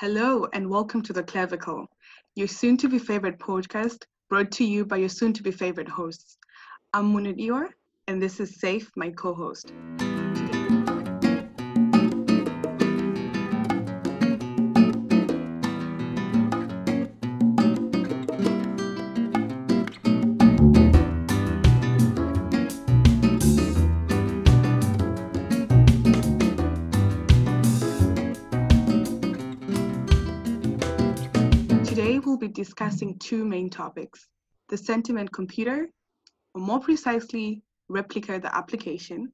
Hello, and welcome to The Clavicle, your soon to be favorite podcast brought to you by your soon to be favorite hosts. I'm Munir Ior, and this is Seif, my co host. Discussing two main topics the sentient computer, or more precisely, Replika the application.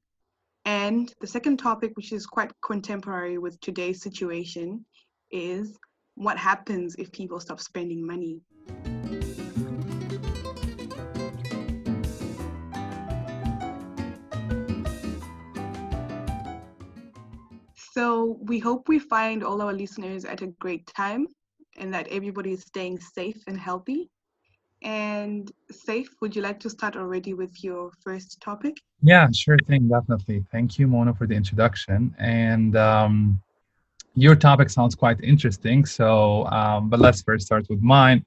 And the second topic, which is quite contemporary with today's situation, is what happens if people stop spending money. So, we hope we find all our listeners at a great time and that everybody is staying safe and healthy. And Seif, would you like to start already with your first topic? Yeah, sure thing, definitely. Thank you, Mona, for the introduction. And um, your topic sounds quite interesting. So, um, but let's first start with mine.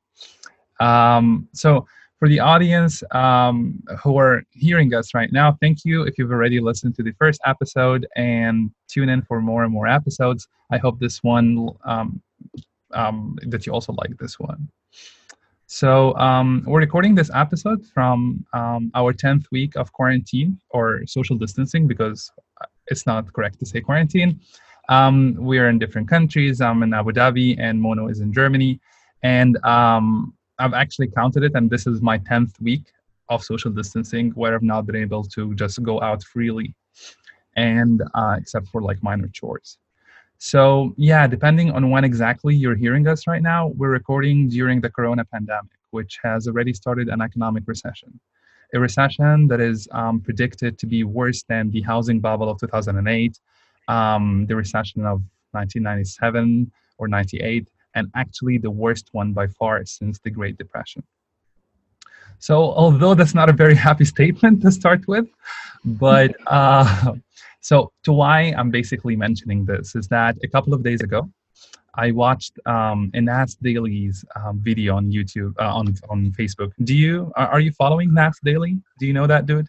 Um, so, for the audience um, who are hearing us right now, thank you if you've already listened to the first episode and tune in for more and more episodes. I hope this one um, um, that you also like this one. So um, we're recording this episode from um, our 10th week of quarantine or social distancing because it's not correct to say quarantine. Um, we are in different countries. I'm in Abu Dhabi and Mono is in Germany. And um, I've actually counted it, and this is my 10th week of social distancing where I've not been able to just go out freely and uh, except for like minor chores. So, yeah, depending on when exactly you're hearing us right now, we're recording during the corona pandemic, which has already started an economic recession. A recession that is um, predicted to be worse than the housing bubble of 2008, um, the recession of 1997 or 98, and actually the worst one by far since the Great Depression. So, although that's not a very happy statement to start with, but uh, so, to why I'm basically mentioning this is that a couple of days ago, I watched um, a Nas Daily's um, video on YouTube uh, on on Facebook. Do you are, are you following Nas Daily? Do you know that dude?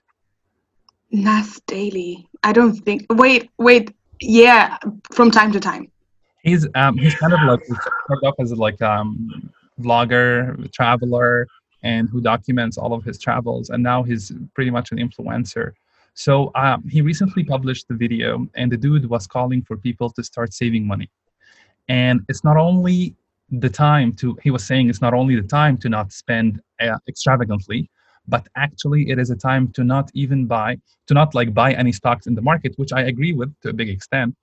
Nas Daily. I don't think. Wait, wait. Yeah, from time to time. He's um he's kind of like started off as like um vlogger, traveler, and who documents all of his travels, and now he's pretty much an influencer. So um, he recently published the video, and the dude was calling for people to start saving money. And it's not only the time to, he was saying it's not only the time to not spend uh, extravagantly, but actually it is a time to not even buy, to not like buy any stocks in the market, which I agree with to a big extent.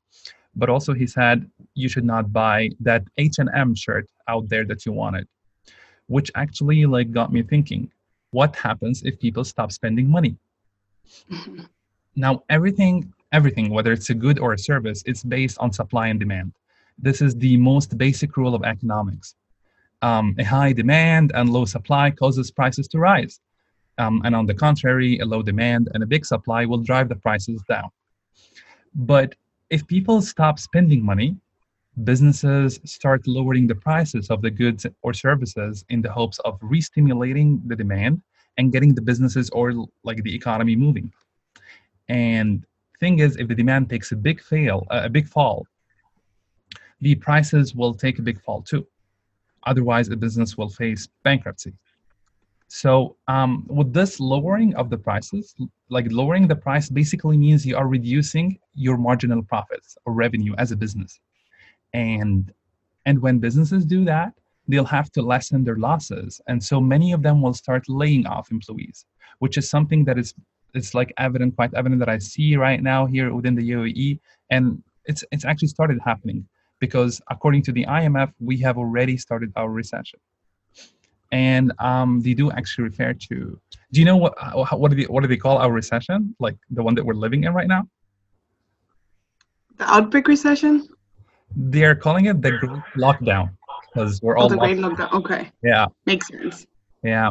But also he said you should not buy that H&M shirt out there that you wanted, which actually like got me thinking, what happens if people stop spending money? now everything everything whether it's a good or a service it's based on supply and demand. This is the most basic rule of economics. Um, a high demand and low supply causes prices to rise. Um, and on the contrary a low demand and a big supply will drive the prices down. But if people stop spending money businesses start lowering the prices of the goods or services in the hopes of re-stimulating the demand and getting the businesses or like the economy moving. And thing is, if the demand takes a big fail, uh, a big fall, the prices will take a big fall too. Otherwise, the business will face bankruptcy. So, um, with this lowering of the prices, like lowering the price basically means you are reducing your marginal profits or revenue as a business. And and when businesses do that, they'll have to lessen their losses. And so many of them will start laying off employees, which is something that is it's like evident, quite evident that I see right now here within the UAE. And it's it's actually started happening because according to the IMF, we have already started our recession. And um, they do actually refer to. Do you know what what do they what do they call our recession? Like the one that we're living in right now? The outbreak recession. They are calling it the Lockdown because we're Oh, all the locked- great lockdown. Okay, yeah makes sense. yeah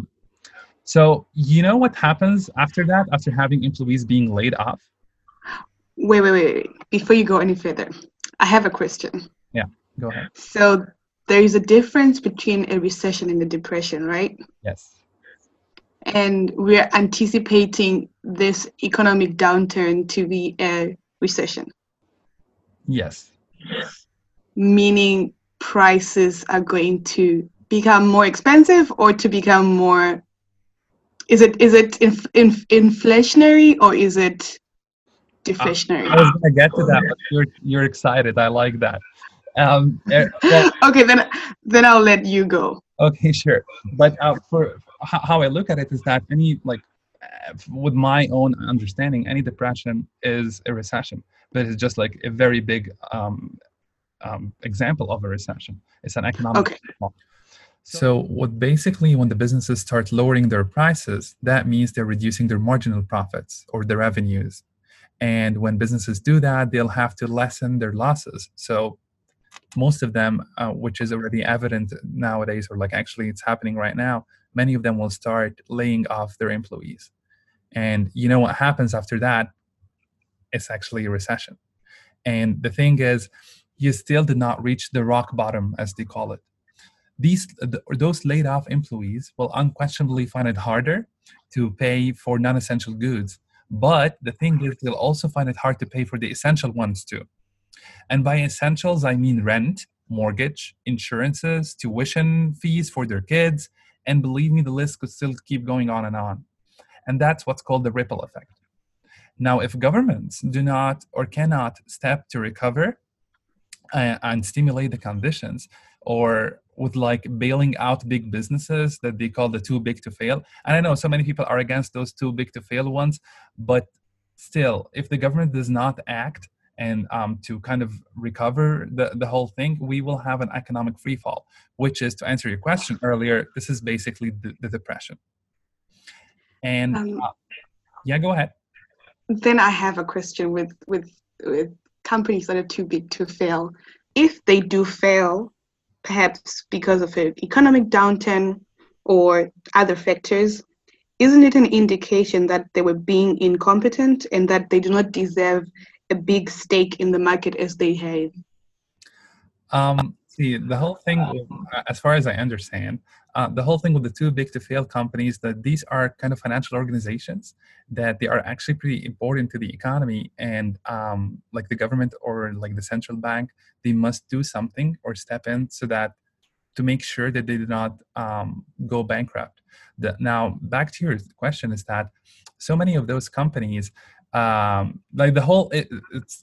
so you know what happens after that after having employees being laid off Wait, wait, wait, wait. Before you go any further, I have a question. Yeah. Go ahead. So there is a difference between a recession and a depression, right? Yes. And we're anticipating this economic downturn to be a recession. Yes. Meaning prices are going to become more expensive or to become more is it is it inf- inf- inflationary or is it deflationary? I was gonna get to that, but you're you're excited. I like that. Um, eh, well, okay, then then I'll let you go. okay, sure. But uh, for how I look at it is that any like, uh, with my own understanding, any depression is a recession, but it's just like a very big um, um, example of a recession. It's an economic. Okay. shock. So what basically when the businesses start lowering their prices, that means they're reducing their marginal profits or their revenues. And when businesses do that, they'll have to lessen their losses. So most of them, uh, which is already evident nowadays, or like actually it's happening right now, many of them will start laying off their employees. And you know what happens after that? It's actually a recession. And the thing is, you still did not reach the rock bottom, as they call it. These th- those laid off employees will unquestionably find it harder to pay for non-essential goods. But the thing is, they'll also find it hard to pay for the essential ones too. And by essentials, I mean rent, mortgage, insurances, tuition fees for their kids, and believe me, the list could still keep going on and on. And that's what's called the ripple effect. Now, if governments do not or cannot step to recover uh, and stimulate the conditions, or with like bailing out big businesses that they call the too big to fail, and I know so many people are against those too big to fail ones, but still, if the government does not act and um, to kind of recover the, the whole thing, we will have an economic free fall, which is to answer your question earlier, this is basically the, the depression. And Um, uh, yeah, go ahead. Then I have a question with with with companies that are too big to fail. If they do fail, perhaps because of an economic downturn or other factors, isn't it an indication that they were being incompetent and that they do not deserve a big stake in the market as they have? Um, see, the whole thing, as far as I understand, uh, the whole thing with the too big to fail companies that these are kind of financial organizations that they are actually pretty important to the economy, and um, like the government or like the central bank, they must do something or step in so that to make sure that they do not um, go bankrupt. The, now, back to your question is that so many of those companies um, like the whole it,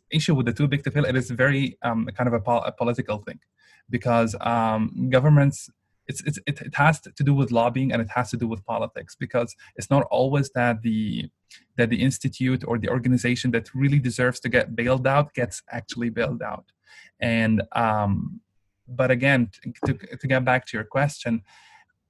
issue with the too big to fail it is very um, kind of a, pol- a political thing because um, governments it's, it's it, it has to do with lobbying and it has to do with politics because it's not always that the that the institute or the organization that really deserves to get bailed out gets actually bailed out. And um, but again to, to get back to your question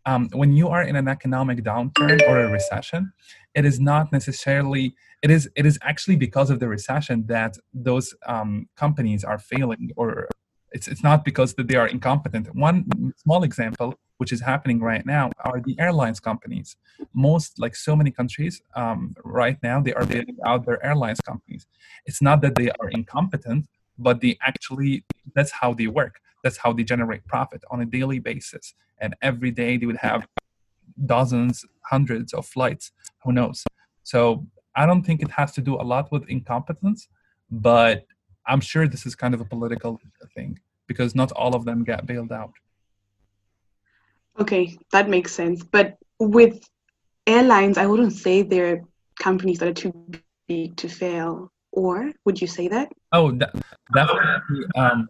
um, when you are in an economic downturn or a recession it is not necessarily it is it is actually because of the recession that those um, companies are failing or it's, it's not because that they are incompetent. One small example which is happening right now are the airlines companies. Most like so many countries um, right now they are bailing out their airlines companies. It's not that they are incompetent but they actually that's how they work. That's how they generate profit on a daily basis. And every day they would have dozens hundreds of flights. Who knows? So i don't think it has to do a lot with incompetence but i'm sure this is kind of a political thing because not all of them get bailed out Okay, that makes sense. But with airlines, I wouldn't say they're companies that are too big to fail. Or would you say that? oh de- definitely um,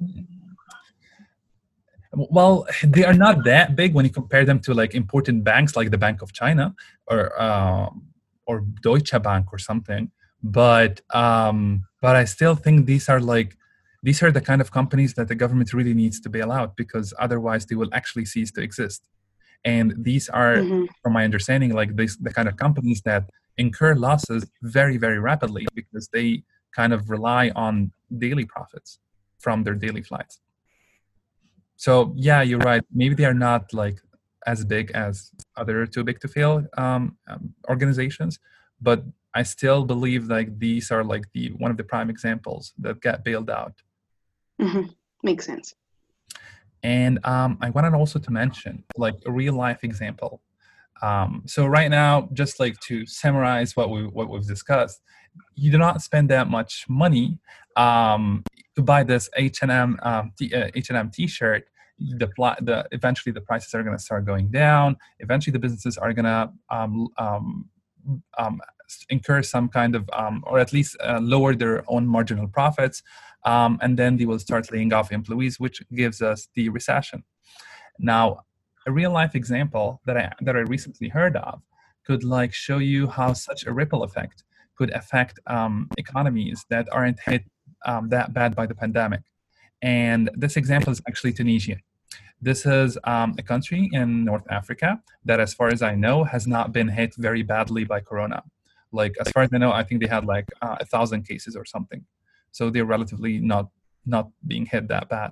well they are not that big when you compare them to like important banks like the bank of china or um, or deutsche bank or something but um, but i still think these are like these are the kind of companies that the government really needs to bail out because otherwise they will actually cease to exist. And these are Mhm. from my understanding like this the kind of companies that incur losses very very rapidly because they kind of rely on daily profits from their daily flights. So yeah you're right. Maybe they are not like as big as other too big to fail um, um, organizations but i still believe like these are like the one of the prime examples that get bailed out hmm Makes sense. And um, I wanted also to mention like a real life example. Um, so right now, just like to summarize what we what we've discussed, you do not spend that much money um, to buy this H&M um, t- uh, H&M t-shirt. The, the eventually the prices are going to start going down. Eventually the businesses are going to um, um, um, incur some kind of um, or at least uh, lower their own marginal profits um, and then they will start laying off employees, which gives us the recession. Now, a real life example that I that I recently heard of could like show you how such a ripple effect could affect um, economies that aren't hit um, that bad by the pandemic. And this example is actually Tunisia. This is um, a country in North Africa that, as far as I know, has not been hit very badly by Corona. Like, as far as I know, I think they had like uh, a thousand cases or something. So they're relatively not not being hit that bad.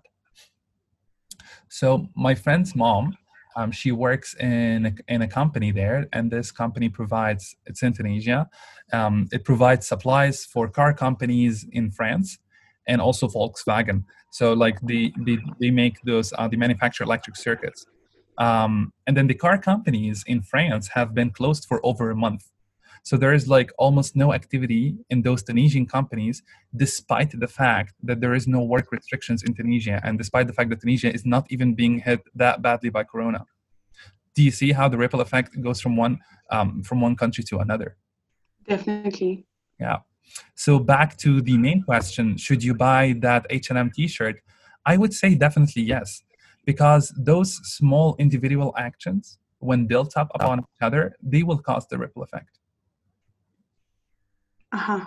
So my friend's mom um, she works in a, in a company there and this company provides it's in tunisia um, it provides supplies for car companies in france and also volkswagen. So like they they, they make those uh, they manufacture electric circuits. Um, and then the car companies in france have been closed for over a month so there is like almost no activity in those Tunisian companies, despite the fact that there is no work restrictions in Tunisia, and despite the fact that Tunisia is not even being hit that badly by Corona. Do you see how the ripple effect goes from one um, from one country to another? Definitely. Yeah. So back to the main question: Should you buy that H&M T-shirt? I would say definitely yes, because those small individual actions, when built up upon each other, they will cause the ripple effect. Uh-huh.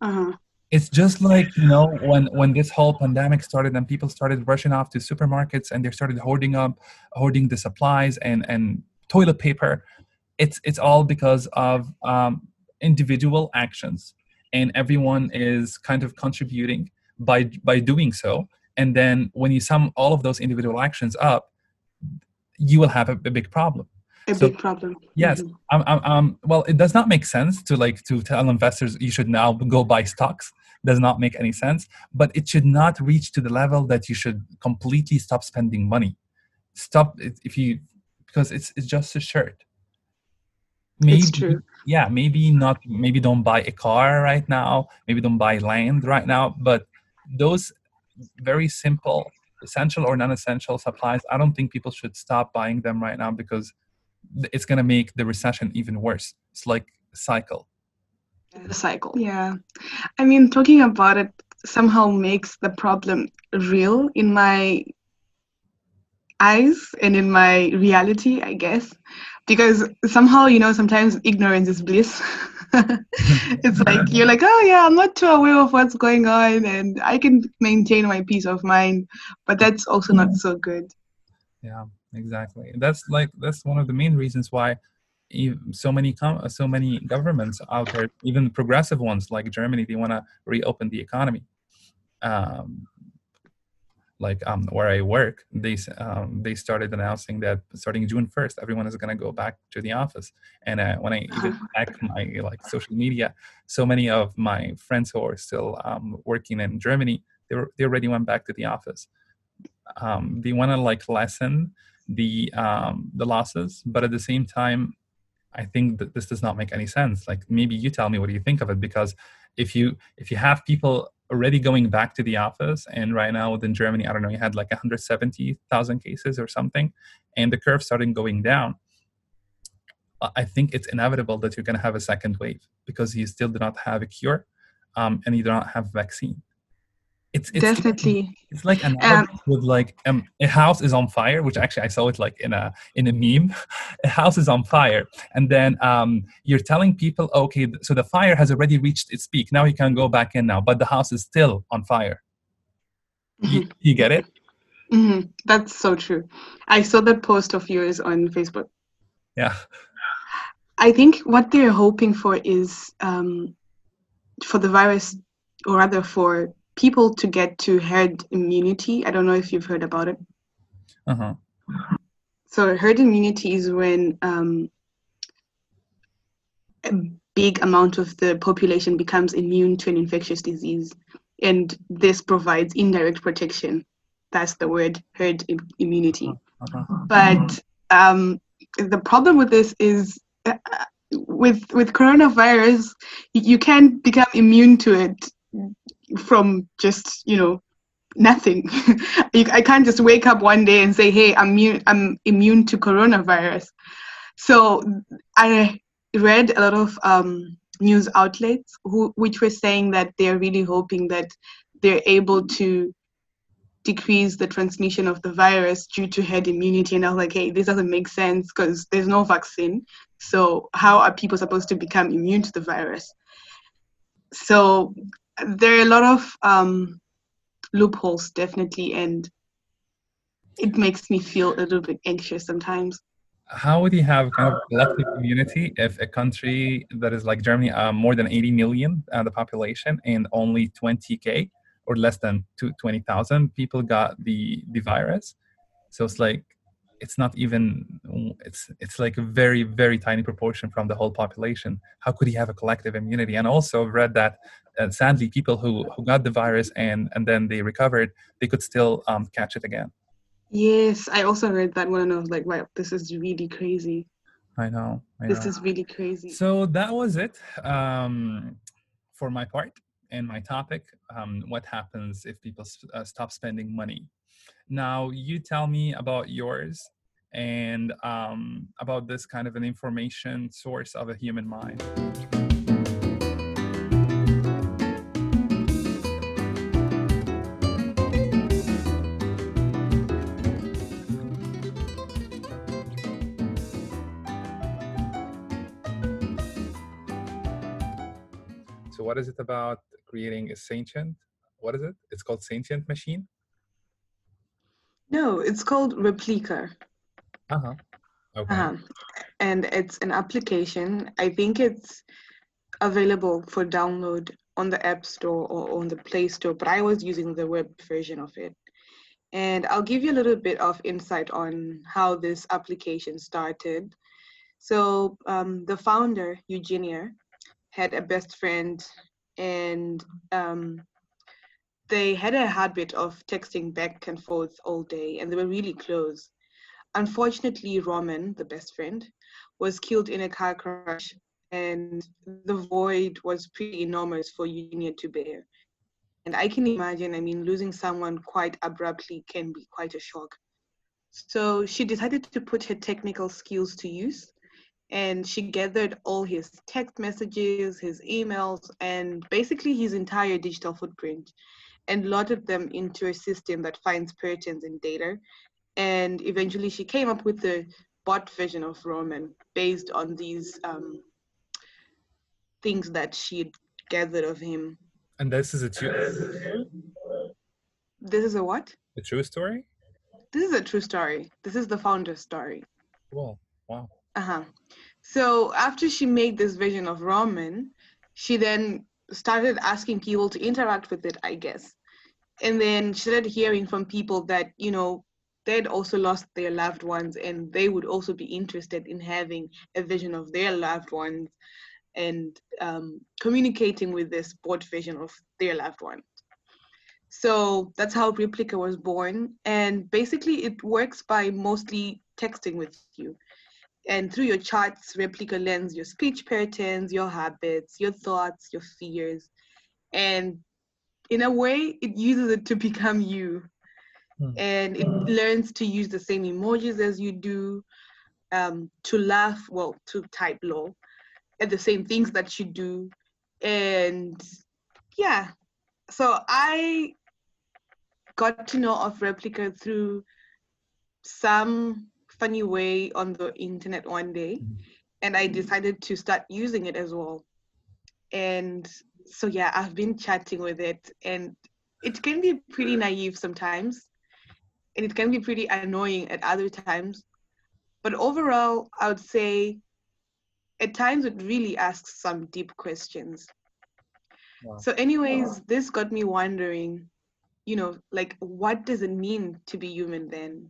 Uh-huh. It's just like, you know, when when this whole pandemic started and people started rushing off to supermarkets and they started hoarding up hoarding the supplies and and toilet paper. It's it's all because of um, individual actions and everyone is kind of contributing by by doing so and then when you sum all of those individual actions up you will have a, a big problem a so, big problem. Yes, mm-hmm. um, um, um, well, it does not make sense to like to tell investors you should now go buy stocks. Does not make any sense, but it should not reach to the level that you should completely stop spending money. Stop if you because it's it's just a shirt. Maybe, it's true. Yeah, maybe not. Maybe don't buy a car right now. Maybe don't buy land right now. But those very simple essential or non-essential supplies i don't think people should stop buying them right now because it's going to make the recession even worse. It's like a cycle. The cycle. Yeah. I mean, talking about it somehow makes the problem real in my eyes and in my reality, I guess. Because somehow, you know, sometimes ignorance is bliss. it's like you're like, oh yeah, I'm not too aware of what's going on and I can maintain my peace of mind, but that's also not mm-hmm. so good. Yeah exactly. That's like that's one of the main reasons why so many com- so many governments out there even progressive ones like germany they want to reopen the economy. Um, like um, where i work they um, they started announcing that starting june 1st everyone is going to go back to the office. And uh, when i even check my like social media so many of my friends who are still um, working in germany they, were, they already went back to the office. Um, they want to like lessen the um, the losses, but at the same time, I think that this does not make any sense. Like maybe you tell me what do you think of it? Because if you if you have people already going back to the office, and right now within Germany, I don't know, you had like 170,000 cases or something, and the curve starting going down. I think it's inevitable that you're going to have a second wave because you still do not have a cure, um, and you do not have vaccine it's, it's definitely. it's like an um, with like um, a house is on fire which actually i saw it like in a in a meme. A house is on fire. And then um, you're telling people okay so the fire has already reached its peak. Now you can go back in now but the house is still on fire. Mm-hmm. you, you, get it? Mm-hmm. that's so true. I saw that post of yours on facebook. Yeah. I think what they're hoping for is um, for the virus or rather for people to get to herd immunity. I don't know if you've heard about it. Uh-huh. So herd immunity is when um, a big amount of the population becomes immune to an infectious disease, and this provides indirect protection that's the word herd immunity. Uh-huh. But um, the problem with this is uh, with with coronavirus, you can't become immune to it from just you know nothing. I can't just wake up one day and say, "Hey, I'm immune, I'm immune to coronavirus." So I read a lot of um, news outlets who, which were saying that they're really hoping that they're able to decrease the transmission of the virus due to herd immunity. And I was like, hey, this doesn't make sense because there's no vaccine. So how are people supposed to become immune to the virus? So there are a lot of um, loopholes, definitely, and it makes me feel a little bit anxious sometimes. How would you have kind of collective immunity if a country that is like Germany, uh, more than 80 million uh, the population, and only 20k or less than 20,000 people got the the virus. So it's like it's not even it's it's like a very very tiny proportion from the whole population. How could he have a collective immunity? And also i've read that uh, sadly people who who got the virus and and then they recovered, they could still um, catch it again. Yes, I also read that one and I was like, wow, this is really crazy. I know. I this know. is really crazy. So that was it um, for my part and my topic um, what happens if people uh, stop spending money now you tell me about yours and um, about this kind of an information source of a human mind. So what is it about creating a sentient what is it? It's called sentient machine no it's called replika uh-huh. Okay. Uh-huh. and it's an application. I think it's available for download on the app store or on the play store but i was using the web version of it. And i'll give you a little bit of insight on how this application started. So um, the founder eugenia had a best friend and um, they had a habit of texting back and forth all day, and they were really close. Unfortunately, Roman, the best friend, was killed in a car crash, and the void was pretty enormous for Eugenia to bear. And I can imagine, I mean, losing someone quite abruptly can be quite a shock. So she decided to put her technical skills to use and she gathered all his text messages, his emails, and basically his entire digital footprint and loaded them into a system that finds patterns in data. And eventually she came up with the bot version of Roman based on these um, things that she had gathered of him. And this is a true. This is a what? A true story. This is a true story. This is the founder's story. Cool. Wow. Uh-huh. So after she made this vision of Roman, she then started asking people to interact with it, I guess. And then started hearing from people that, you know, they'd also lost their loved ones and they would also be interested in having a vision of their loved ones and um, communicating with this board vision of their loved ones. So that's how Replika was born. And basically, it works by mostly texting with you and through your charts, Replika learns your speech patterns, your habits, your thoughts, your fears. And in a way, it uses it to become you. Mm. And it learns to use the same emojis as you do, um, to laugh, well, to type low, at the same things that you do. And yeah, so I got to know of Replika through some funny way on the internet one day mm-hmm. and I decided to start using it as well. And so yeah, I've been chatting with it and it can be pretty naive sometimes and it can be pretty annoying at other times. But overall, I would say at times it really asks some deep questions. Wow. So, anyways, wow. this got me wondering, you know, like what does it mean to be human then?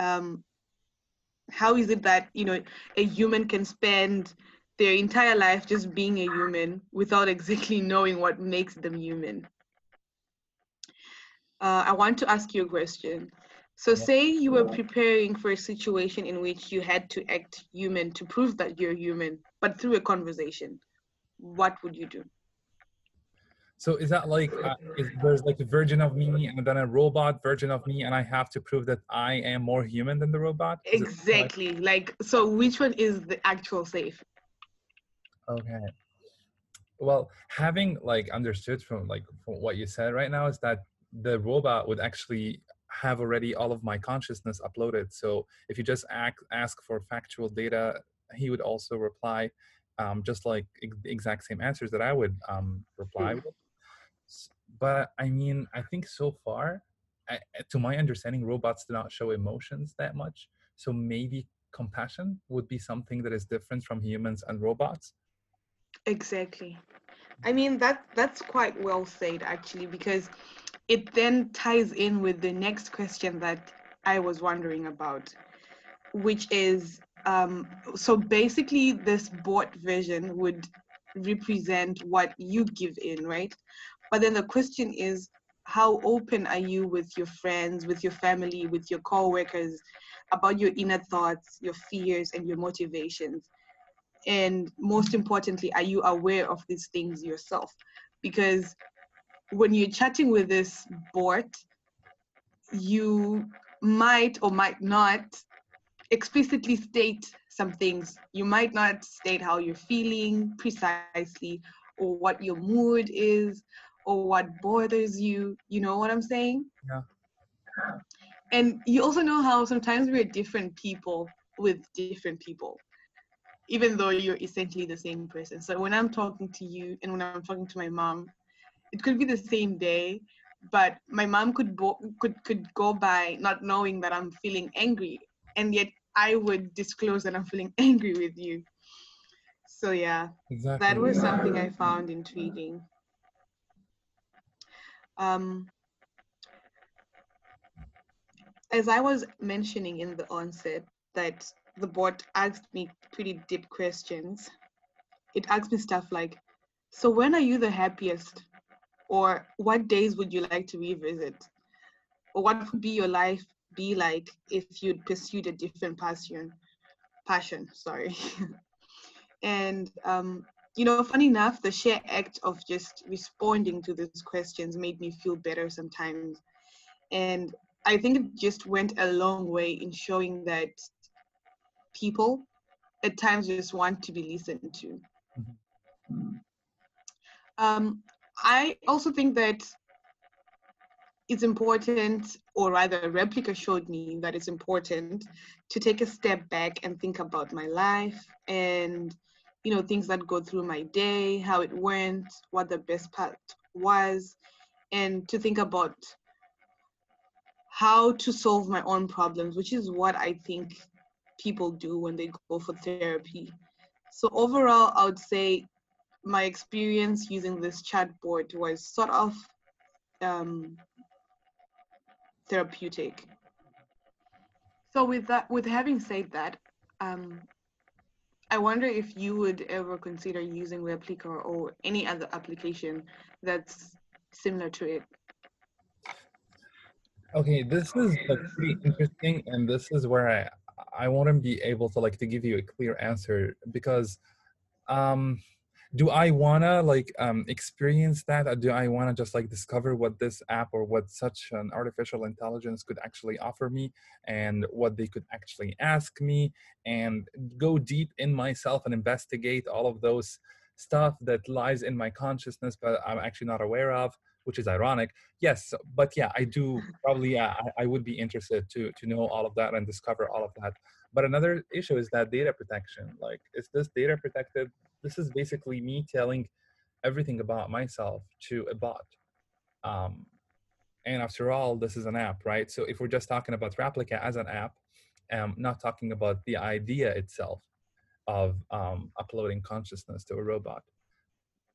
Um, how is it that you know a human can spend their entire life just being a human without exactly knowing what makes them human uh, I want to ask you a question. So, say you were preparing for a situation in which you had to act human to prove that you're human, but through a conversation, what would you do? So is that like uh, is, there's like a version of me and then a robot version of me, and I have to prove that I am more human than the robot? Is exactly. Like, like so, which one is the actual Seif? Okay. Well, having like understood from like from what you said right now is that the robot would actually have already all of my consciousness uploaded. So if you just ask ask for factual data, he would also reply um, just like ex- exact same answers that I would um, reply mm. with but I mean, I think so far, I, to my understanding, robots do not show emotions that much. So maybe compassion would be something that is different from humans and robots. Exactly. I mean that that's quite well said actually because it then ties in with the next question that I was wondering about, which is um, so basically this bot version would represent what you give in, right? But then the question is, how open are you with your friends, with your family, with your co-workers about your inner thoughts, your fears, and your motivations? And most importantly, are you aware of these things yourself? Because when you're chatting with this bot, you might or might not explicitly state some things. You might not state how you're feeling precisely or what your mood is or what bothers you. You know what I'm saying? Yeah. And you also know how sometimes we're different people with different people, even though you're essentially the same person. So when I'm talking to you and when I'm talking to my mom, it could be the same day, but my mom could bo- could could go by not knowing that I'm feeling angry, and yet I would disclose that I'm feeling angry with you. So yeah, exactly. that was something I found intriguing. Um, as I was mentioning in the onset, that the bot asked me pretty deep questions. It asked me stuff like, so when are you the happiest? Or what days would you like to revisit? Or what would be your life be like if you'd pursued a different passion? Passion, sorry. and um, you know, funny enough, the sheer act of just responding to these questions made me feel better sometimes. And I think it just went a long way in showing that people at times just want to be listened to. Mm-hmm. Um, I also think that it's important, or rather, Replika showed me that it's important to take a step back and think about my life and you know, things that go through my day, how it went, what the best part was, and to think about how to solve my own problems, which is what I think people do when they go for therapy. So overall, I would say my experience using this chatbot was sort of um, therapeutic. So with that, with having said that, um, I wonder if you would ever consider using Replika or any other application that's similar to it. Okay, this is like pretty interesting, and this is where I I want to be able to like to give you a clear answer because um do I wanna like um, experience that, or do I wanna just like discover what this app or what such an artificial intelligence could actually offer me, and what they could actually ask me, and go deep in myself and investigate all of those stuff that lies in my consciousness, but I'm actually not aware of, which is ironic. Yes, but yeah, I do probably yeah, I, I would be interested to to know all of that and discover all of that. But another issue is that data protection. Like, is this data protected? This is basically me telling everything about myself to a bot. Um, and after all, this is an app, right? So if we're just talking about Replika as an app, um, not talking about the idea itself of um, uploading consciousness to a robot.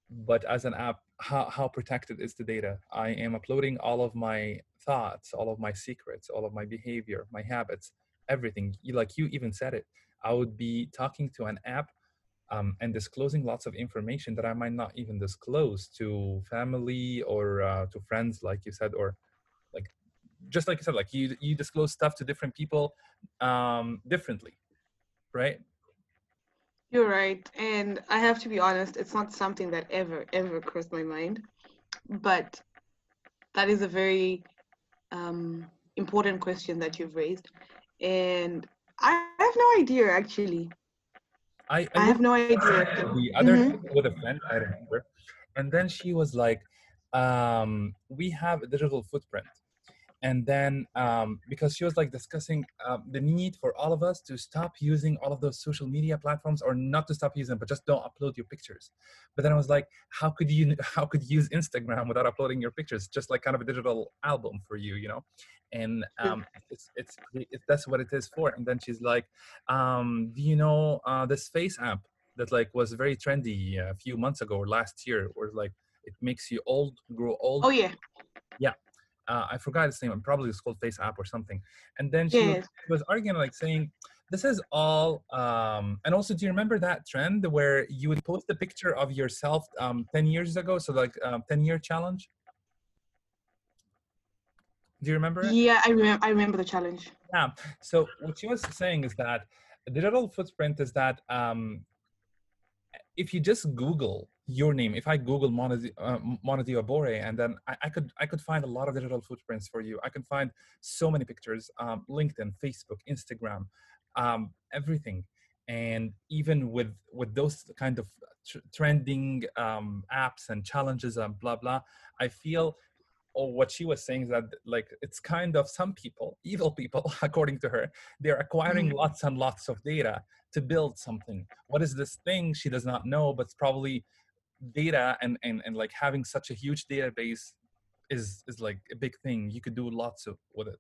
But as an app, how, how protected is the data? I am uploading all of my thoughts, all of my secrets, all of my behavior, my habits, everything. You, Like you even said it. I would be talking to an app um, and disclosing lots of information that I might not even disclose to family or uh, to friends, like you said, or like just like you said like you you disclose stuff to different people um differently right you're right and i have to be honest it's not something that ever ever crossed my mind but that is a very um, important question that you've raised and i have no idea actually. I i, I have no idea. the other Mhm. with a friend i remember. And then she was like um we have a digital footprint and then um, because she was like discussing um, the need for all of us to stop using all of those social media platforms or not to stop using them but just don't upload your pictures. But then i was like how could you how could you use instagram without uploading your pictures? Just like kind of a digital album for you you know? And um, it's, it's it's that's what it is for. And then she's like um, do you know uh, this face app that like was very trendy a few months ago or last year where like it makes you old grow old? Oh yeah. yeah uh, I forgot its name. Probably it's called Face App or something. And then she, was, yes was arguing like saying, "This is all." Um, and also, do you remember that trend where you would post a picture of yourself um, ten years ago? So like um, ten year challenge. Do you remember it? yeah i remember i remember the challenge Yeah. So what she was saying is that a digital footprint is that um, if you just Google your name, if I Google Monadi uh, Abore, and then I, I could I could find a lot of digital footprints for you. I can find so many pictures, um, LinkedIn, Facebook, Instagram, um, everything, and even with with those kind of tr- trending um, apps and challenges and blah blah, I feel or what she was saying is that like it's kind of some people evil people according to her they're acquiring Mhm. lots and lots of data to build something what is this thing she does not know but it's probably data and and, and like having such a huge database is is like a big thing. You could do lots of with it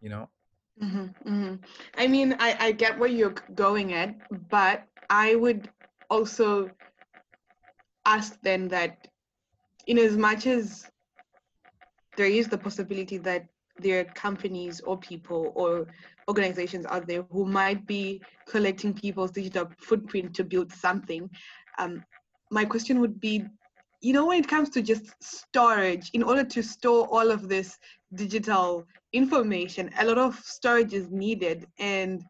you know? Hmm hmm I mean, I, I get where you're going at, but I would also ask then that, in as much as there is the possibility that there are companies or people or organizations out there who might be collecting people's digital footprint to build something, um, my question would be, you know, when it comes to just storage, in order to store all of this digital information, a lot of storage is needed. And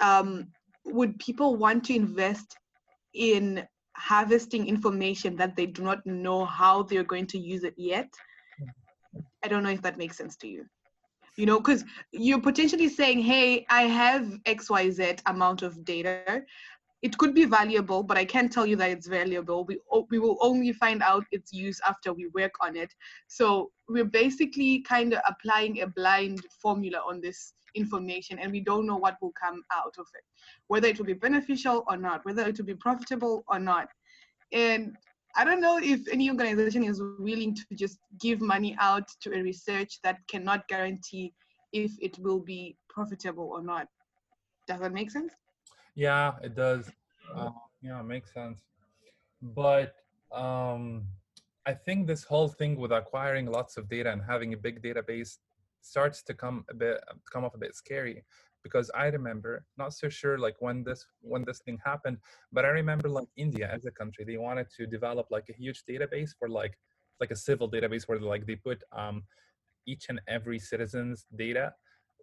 um, would people want to invest in harvesting information that they do not know how they're going to use it yet? I don't know if that makes sense to you. You know, because you're potentially saying, hey, I have XYZ amount of data. It could be valuable, but I can't tell you that it's valuable. We, we will only find out its use after we work on it. So we're basically kind of applying a blind formula on this information, and we don't know what will come out of it, whether it will be beneficial or not, whether it will be profitable or not. And I don't know if any organization is willing to just give money out to a research that cannot guarantee if it will be profitable or not. Does that make sense? Yeah it does. Uh, yeah it makes sense. But um i think this whole thing with acquiring lots of data and having a big database starts to come a bit come off a bit scary because i remember not so sure like when this when this thing happened but i remember like india as a country they wanted to develop like a huge database for like like a civil database where like they put um each and every citizen's data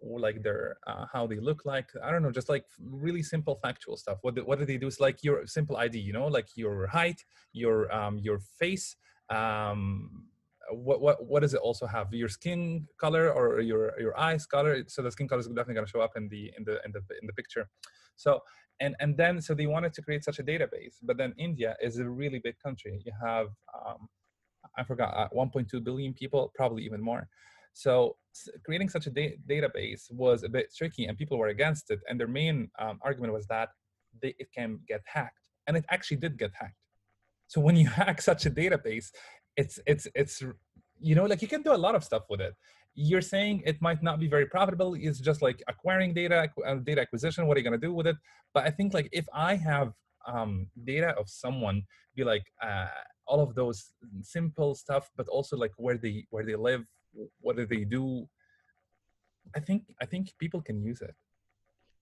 like their uh, how they look like i don't know just like really simple factual stuff. What do, what do they do? It's like your simple id you know like your height your um your face um what what what does it also have? Your skin color or your your eyes color? So the skin color is definitely going to show up in the in the in the in the picture. So and and then so they wanted to create such a database but then india is a really big country. You have um i forgot uh, 1.2 billion people probably even more so creating such a da- database was a bit tricky and people were against it and their main um, argument was that they, it can get hacked and it actually did get hacked. So when you hack such a database it's it's it's you know like you can do a lot of stuff with it. You're saying it might not be very profitable it's just like acquiring data uh, data acquisition what are you going to do with it? But i think like if i have um, data of someone be like uh, all of those simple stuff but also like where they where they live what do they do i think i think people can use it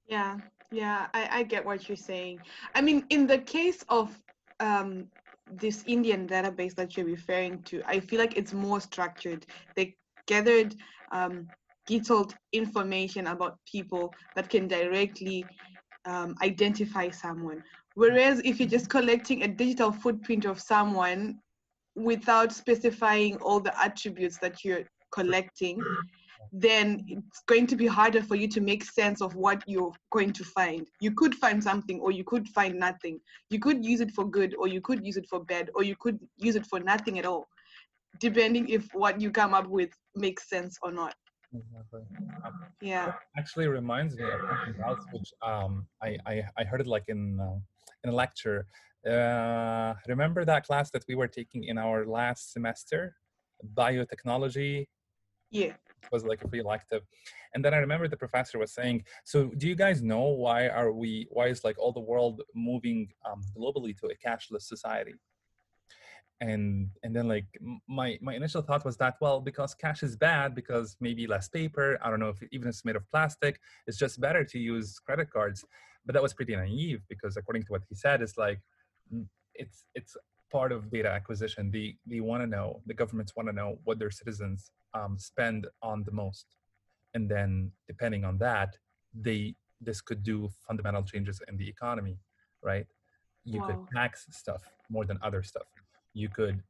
Yeah, yeah, I, I get what you're saying. I mean, in the case of um, this Indian database that you're referring to, I feel like it's more structured. They gathered um, detailed information about people that can directly um, identify someone. Whereas if you're just collecting a digital footprint of someone without specifying all the attributes that you're collecting, then it's going to be harder for you to make sense of what you're going to find. You could find something or you could find nothing. You could use it for good or you could use it for bad or you could use it for nothing at all, depending if what you come up with makes sense or not. Exactly. Yeah. actually reminds me of something else, which um, I, I I heard it like in uh, in a lecture. Uh, remember that class that we were taking in our last semester, biotechnology Yeah. was like a free elective, and then I remember the professor was saying, "So do you guys know why are we why is like all the world moving um, globally to a cashless society?" and and then like my my initial thought was that well because cash is bad because maybe less paper i don't know if even if it's made of plastic it's just better to use credit cards but that was pretty naive because according to what he said it's like mm, it's it's part of data acquisition they they want to know the governments want to know what their citizens um, spend on the most and then depending on that they this could do fundamental changes in the economy right you could Wow. tax stuff more than other stuff you could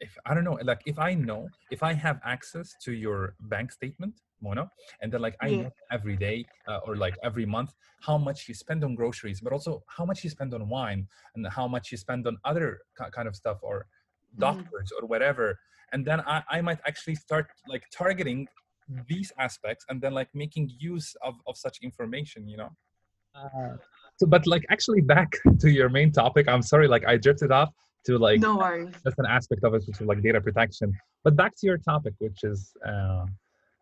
if i don't know like if i know if i have access to your bank statement mono and then like i Yeah. know every day uh, or like every month how much you spend on groceries but also how much you spend on wine and how much you spend on other ki- kind of stuff or Mhm. doctors or whatever and then I, I might actually start like targeting these aspects and then like making use of, of such information you know uh, so but like actually back to your main topic i'm sorry like i drifted off to like No worries. that's an aspect of it which is like data protection but back to your topic which is uh,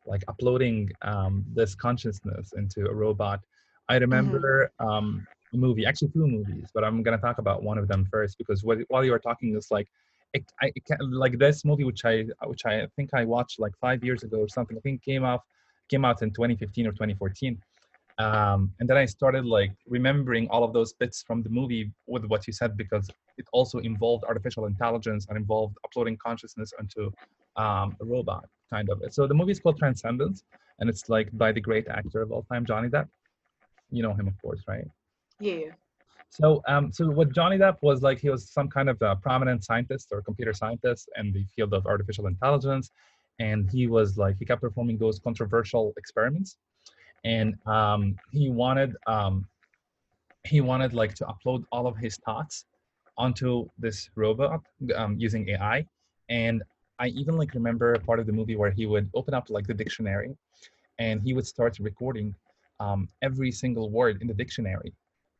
like uploading um, this consciousness into a robot i remember um, a movie actually two movies but i'm going to talk about one of them first because what, while you were talking it's like I, like this movie which i which i think i watched like five years ago or something i think came out came out in 2015 or 2014 um, and then i started like remembering all of those bits from the movie with what you said because it also involved artificial intelligence and involved uploading consciousness onto um, a robot kind of so the movie is called transcendence and it's like by the great actor of all time johnny depp. You know him of course right? Yeah. So, um, so what Johnny Depp was like, he was some kind of a prominent scientist or computer scientist in the field of artificial intelligence, and he was like, he kept performing those controversial experiments, and um, he wanted, um, he wanted like to upload all of his thoughts onto this robot um, using AI, and I even like remember a part of the movie where he would open up like the dictionary, and he would start recording um, every single word in the dictionary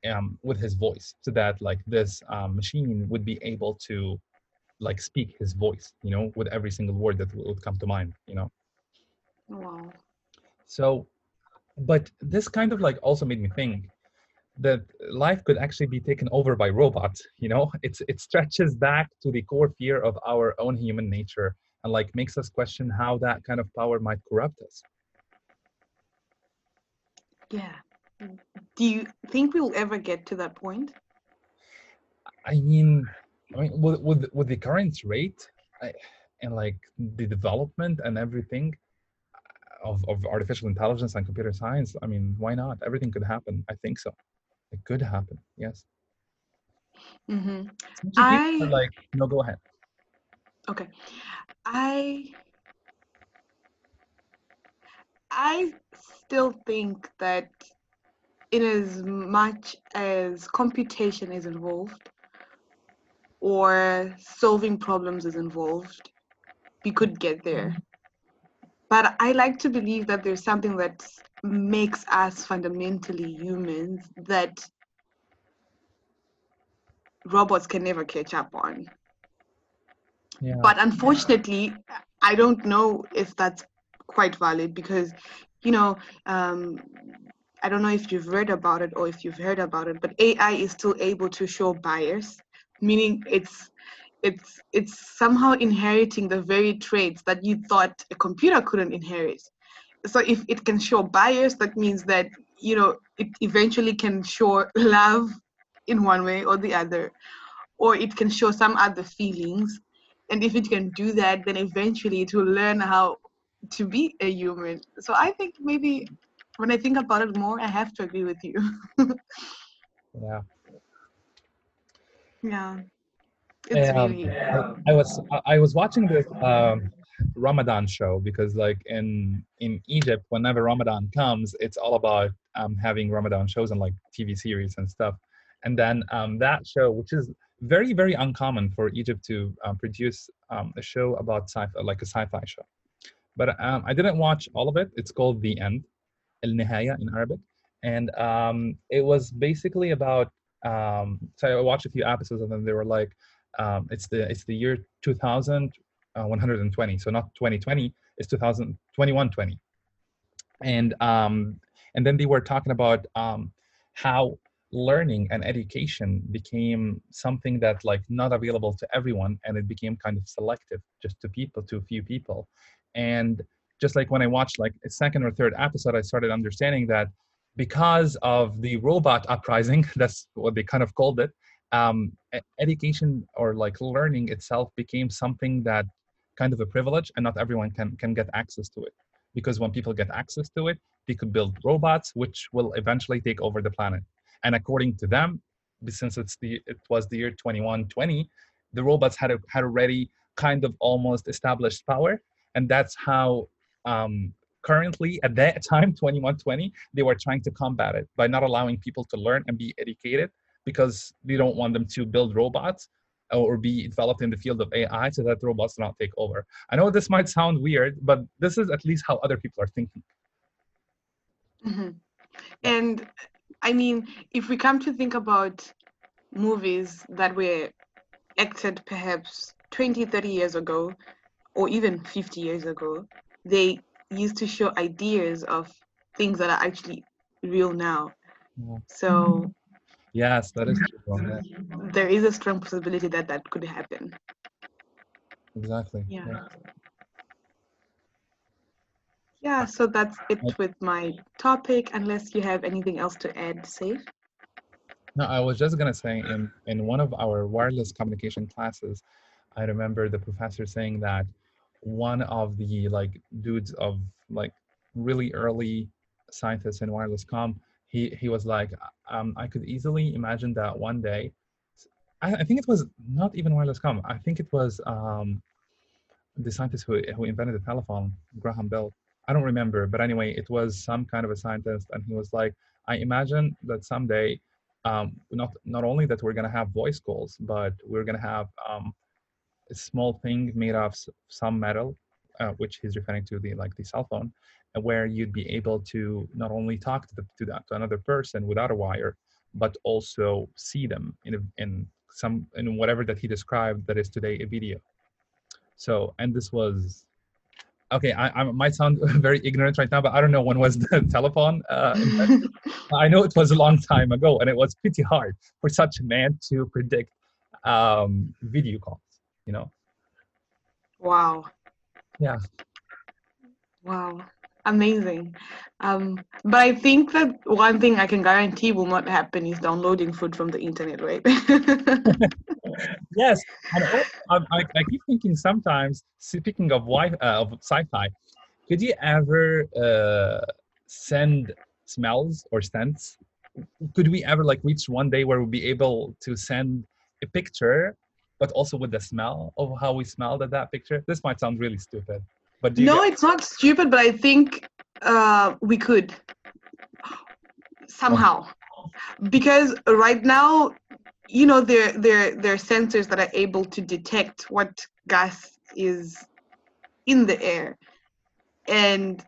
um, with his voice so that like this um, machine would be able to like speak his voice you know with every single word that would come to mind you know Wow. so but this kind of like also made me think that life could actually be taken over by robots you know it's it stretches back to the core fear of our own human nature and like makes us question how that kind of power might corrupt us Yeah. Do you think we'll ever get to that point? I mean, I mean, with with with the current rate I, and like the development and everything of of artificial intelligence and computer science, I mean, why not? Everything could happen. I think so. It could happen. Yes. Mm-hmm. I- like no, go ahead. Okay. I I still think that in as much as computation is involved or solving problems is involved, we could get there. But I like to believe that there's something that makes us fundamentally humans that robots can never catch up on. Yeah. but unfortunately i don't know if that's quite valid because you know um, i don't know if you've read about it or if you've heard about it but ai is still able to show bias meaning it's it's it's somehow inheriting the very traits that you thought a computer couldn't inherit so if it can show bias that means that you know it eventually can show love in one way or the other or it can show some other feelings and if it can do that then eventually it will learn how to be a human. So I think maybe when I think about it more, I have to agree with you. yeah. Yeah. It's Um, really I, I was I- was watching this um, Ramadan show because like in in Egypt, whenever Ramadan comes, it's all about um, having Ramadan shows and like TV series and stuff. And then um, that show, which is very very uncommon for Egypt to um, produce um, a show about sci-fi, like a sci-fi show. But um, I didn't watch all of it. It's called The End, El Nihaya in Arabic, and um, it was basically about. Um, so I watched a few episodes and then they were like, um, it's the it's the year 2000 uh, 120 so not 2020 it's 2021 20 and um and then they were talking about um how learning and education became something that like not available to everyone and it became kind of selective just to people to a few people. And just like when i watched like a second or third episode i started understanding that because of the robot uprising that's what they kind of called it um, education or like learning itself became something that kind of a privilege and not everyone can can get access to it. Because when people get access to it they could build robots which will eventually take over the planet. And according to them since it's the it was the year 2120 the robots had a, had already kind of almost established power and that's how um, currently at that time 2120 they were trying to combat it by not allowing people to learn and be educated because they don't want them to build robots or be developed in the field of AI so that robots do not take over. I know this might sound weird, but this is at least how other people are thinking. Mhm. And I mean, if we come to think about movies that were acted perhaps 20, 30 years ago, or even 50 years ago, they used to show ideas of things that are actually real now. Yeah. So Yes, that is true. Yeah, there is a strong possibility that that could happen. exactly. Yeah. Yeah, so that's it with my topic, unless you have anything else to add, Seif. No, I was just gonna say in in one of our wireless communication classes, I remember the professor saying that one of the like dudes of like really early scientists in wireless com, he he was like, um, I could easily imagine that one day, I, I think it was not even wireless com. I think it was um, the scientist who who invented the telephone, Graham Bell. I don't remember, but anyway, it was some kind of a scientist, and he was like, I imagine that someday um, not not only that we're gonna have voice calls, but we're gonna have um, a small thing made of some metal, uh, which he's referring to the like the cell phone, where you'd be able to not only talk to the, to that to another person without a wire, but also see them in a, in some in whatever that he described that is today a video. So and this was. Okay, I, I might sound very ignorant right now, but I don't know when was the telephone uh. I know it was a long time ago, and it was pretty hard for such a man to predict um, video calls. You know, Wow. Yeah. Wow. Amazing. Um, but I think that one thing I can guarantee will not happen is downloading food from the internet, right? yes. And I, I, I keep thinking sometimes. Speaking of wi- uh, of sci-fi, could you ever uh, send smells or scents? Could we ever like reach one day where we'll be able to send a picture, but also with the smell of how we smelled at that picture? This might sound really stupid, but do you no, get- it's not stupid, but I think uh, we could. Somehow. Because right now you know there there there are sensors that are able to detect what gas is in the air. And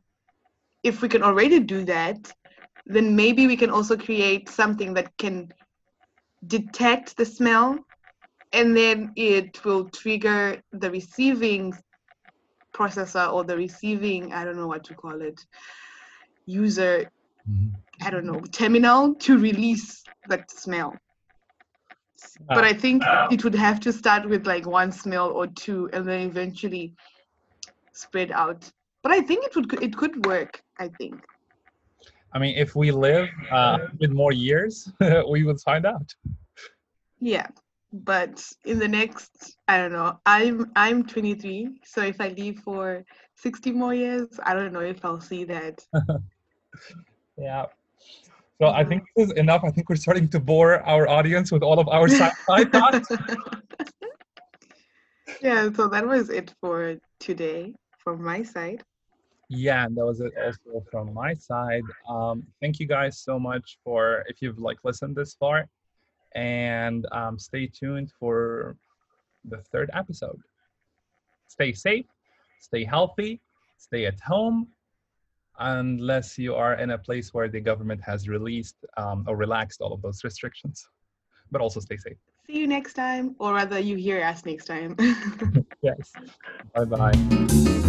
if we can already do that then maybe we can also create something that can detect the smell and then it will trigger the receiving processor or the receiving i don't know what to call it user Mhm. I don't know, terminal to release that smell. But Ah. I think it would have to start with like one smell or two and then eventually spread out. But I think it would it could work, I think. I mean, if we live uh, with more years, we will find out. Yeah. But in the next I don't know, I'm I'm 23, so if I live for 60 more years, I don't know if I'll see that. yeah. So I think this is enough. I think we're starting to bore our audience with all of our sci-fi thoughts. yeah, so that was it for today from my side. Yeah, and that was it also from my side. Um, thank you guys so much for if you've like listened this far, and um, stay tuned for the third episode. Stay safe, stay healthy, stay at home, unless you are in a place where the government has released um, or relaxed all of those restrictions. But also stay safe. See you next time, or rather, you hear us next time. yes. Bye bye.